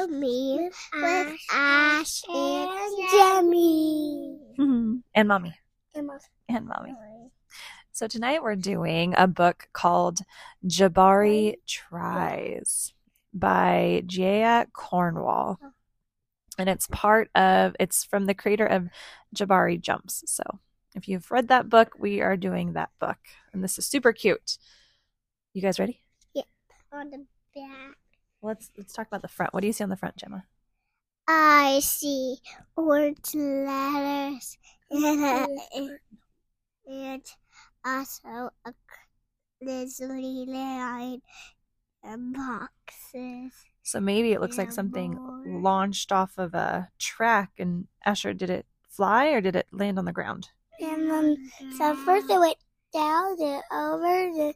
to me with Ash and Gemma. Mm-hmm. and mommy. And my And mommy. So tonight we're doing a book called Jabari Tries by Gaia Cornwall. Oh. And it's part of it's from the creator of Jabari Jumps. So if you've read that book, we are doing that book. And this is super cute. You guys ready? Yep. On the back. Let's let's talk about the front. What do you see on the front, Gemma? I see orange letters, and, and also a grizzly line and boxes. So maybe it looks like something more. launched off of a track and Asher, did it fly or did it land on the ground? And then, so first it went down, then over, then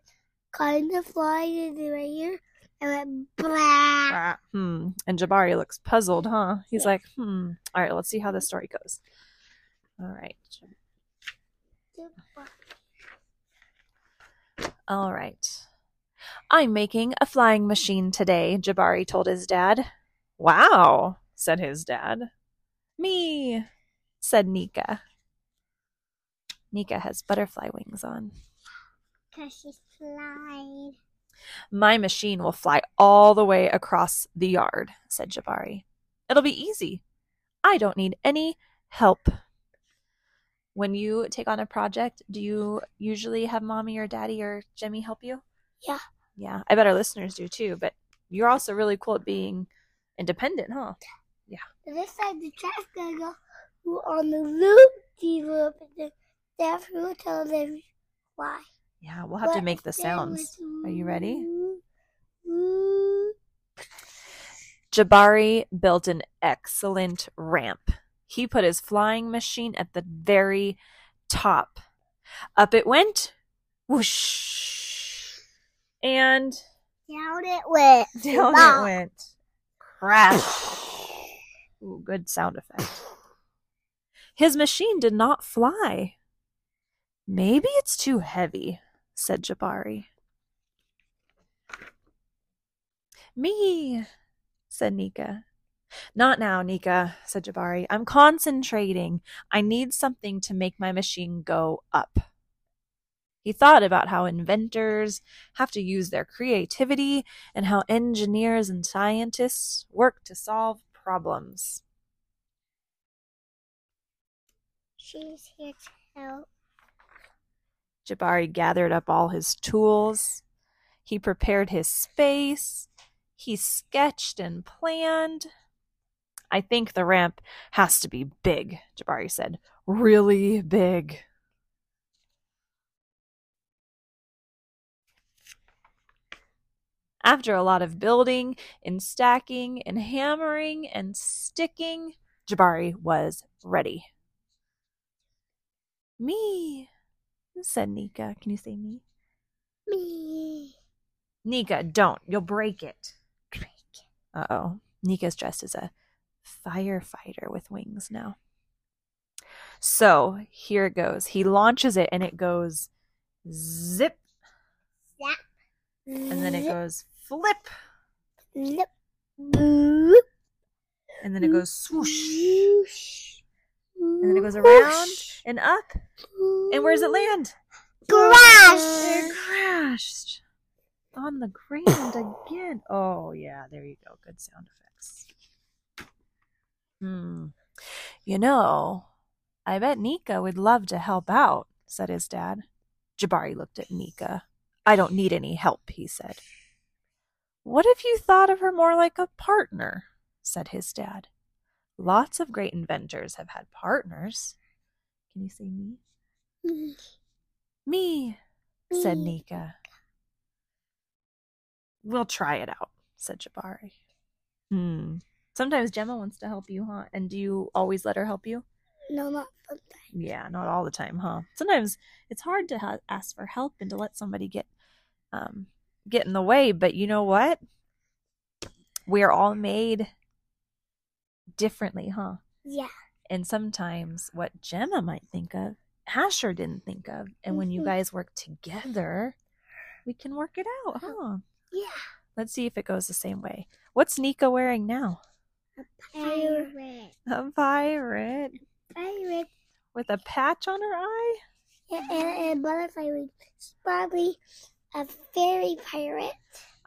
kind of flying in the air, and went blah. Ah, Hmm. And Jabari looks puzzled, huh? He's Yeah. like, hmm. All right, let's see how this story goes. All right. All right. I'm making a flying machine today, Jabari told his dad. Wow, said his dad. Me, said Nika. Nika has butterfly wings on. Cause she's flying. My machine will fly all the way across the yard, said Jabari. It'll be easy. I don't need any help. When you take on a project, do you usually have mommy or daddy or Jimmy help you? Yeah. Yeah, I bet our listeners do too, but you're also really cool at being independent, huh? Yeah. This side the track's gonna go on the loop, de loop, and then that's who tell them why. Yeah, we'll have to make the sounds. Are you ready? Jabari built an excellent ramp. He put his flying machine at the very top. Up it went, whoosh, and Down it went. down Bop. it went. Crash. Ooh, good sound effect. His machine did not fly. Maybe it's too heavy, said Jabari. Me, said Nika. Not now, Nika, said Jabari. I'm concentrating. I need something to make my machine go up. He thought about how inventors have to use their creativity and how engineers and scientists work to solve problems. She's here to help. Jabari gathered up all his tools. He prepared his space. He sketched and planned. I think the ramp has to be big, Jabari said. Really big. After a lot of building and stacking and hammering and sticking, Jabari was ready. Me, said Nika. Can you say me? Me. Nika, don't. You'll break it. Break. Uh oh. Nika's dressed as a firefighter with wings now. So here it goes. He launches it and it goes zip, Zap. and then it goes flip. Boop. and then it goes swoosh. And then it goes around and up. And where does it land? Crashed. It crashed on the ground again. Oh, yeah, there you go. Good sound effects. Hmm. You know, I bet Nika would love to help out, said his dad. Jabari looked at Nika. I don't need any help, he said. What if you thought of her more like a partner? said his dad. Lots of great inventors have had partners. Can you say me? Me. Me, said Nika. We'll try it out, said Jabari. Hmm. Sometimes Gemma wants to help you, huh? And do you always let her help you? No, not sometimes. Yeah, not all the time, huh? Sometimes it's hard to ha- ask for help and to let somebody get um get in the way, but you know what? We're all made differently, huh? Yeah. And sometimes what Gemma might think of, Asher didn't think of. And when you Mhm. guys work together, we can work it out, huh? Yeah. Let's see if it goes the same way. What's Nika wearing now? A pirate. A pirate Pirate. with a patch on her eye? Yeah, and, and butterfly wings. Probably a fairy pirate.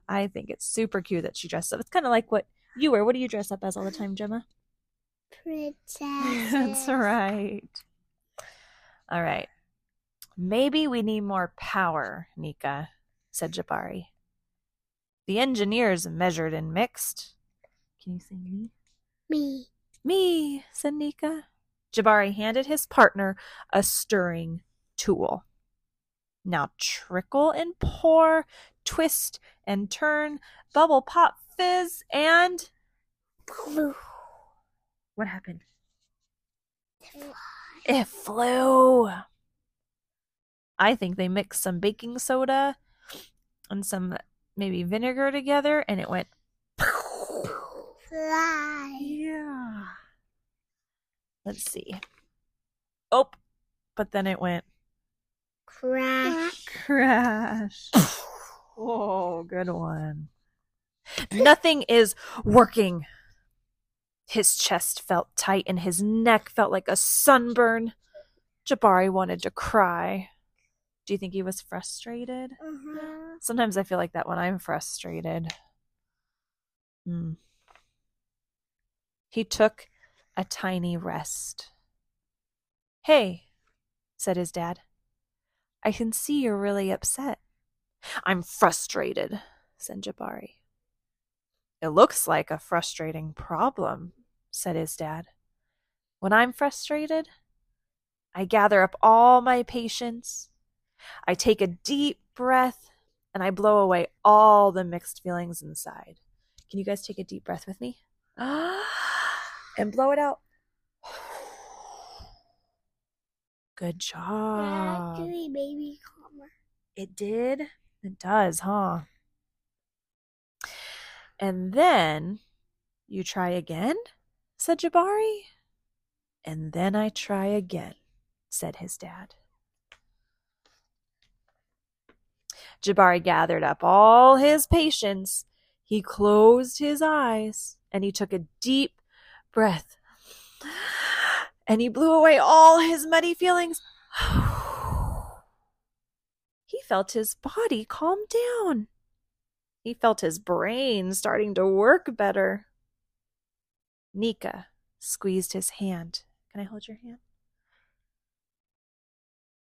I think it's super cute that she dressed up. It's kind of like what you wear. What do you dress up as all the time, Gemma? Princess. That's right. All right. Maybe we need more power, Nika, said Jabari. The engineers measured and mixed. Can you say me? Me. Me, said Nika. Jabari handed his partner a stirring tool. Now trickle and pour, twist and turn, bubble pop fizz, and what happened? It flew. I think they mixed some baking soda and some maybe vinegar together and it went Fly. Yeah. Let's see. Oh, but then it went Crash. crash. Oh, good one. Nothing is working. His chest felt tight and his neck felt like a sunburn. Jabari wanted to cry. Do you think he was frustrated? Uh-huh. Sometimes I feel like that when I'm frustrated. Hmm. He took a tiny rest. Hey, said his dad. I can see you're really upset. I'm frustrated, said Jabari. It looks like a frustrating problem, said his dad. When I'm frustrated, I gather up all my patience. I take a deep breath and I blow away all the mixed feelings inside. Can you guys take a deep breath with me? and blow it out. Good job. made me calmer. It did? It does, huh? And then you try again, said Jabari. And then I try again, said his dad. Jabari gathered up all his patience. He closed his eyes and he took a deep breath. And he blew away all his muddy feelings. He felt his body calm down. He felt his brain starting to work better. Nika squeezed his hand. Can I hold your hand?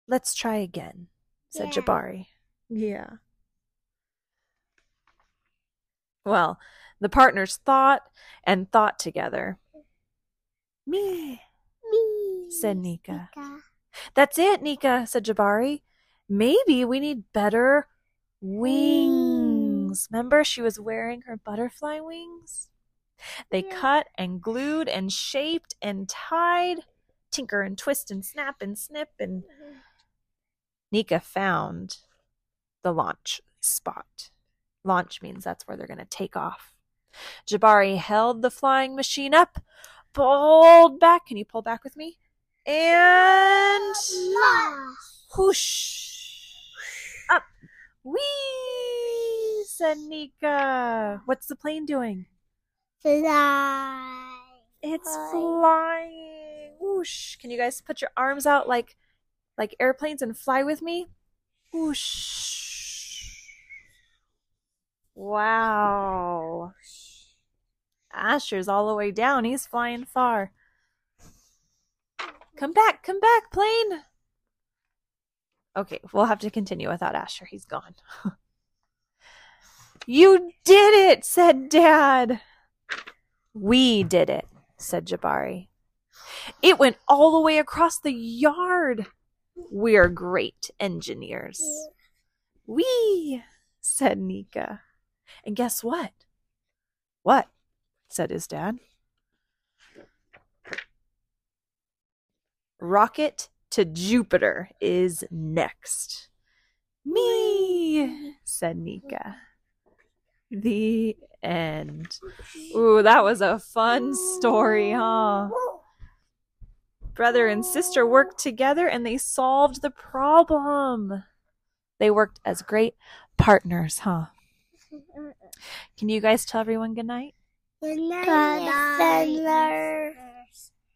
Let's try again, said Yeah. Jabari. Yeah. Well, the partners thought and thought together. Me, Me. said Nika. Nika. That's it, Nika, said Jabari. Maybe we need better wings. Remember, she was wearing her butterfly wings? They Yeah. cut and glued and shaped and tied, tinker and twist and snap and snip. And mm-hmm. Nika found the launch spot. Launch means that's where they're going to take off. Jabari held the flying machine up, pulled back. Can you pull back with me? And Lost. whoosh up. Whee! Said Nika. What's the plane doing? Fly. It's Flying. flying. Whoosh. Can you guys put your arms out like like airplanes and fly with me? Whoosh. Wow. Asher's all the way down. He's flying far. Come back, come back, plane. Okay, we'll have to continue without Asher. He's gone. you did it, said Dad. We did it, said Jabari. It went all the way across the yard. We're great engineers. We, said Nika. And guess what? What? said his dad. Rocket to Jupiter is next. Me, said Nika. The end. Ooh, that was a fun story, huh? Brother and sister worked together and they solved the problem. They worked as great partners, huh? Can you guys tell everyone good night? Good night, Thunder.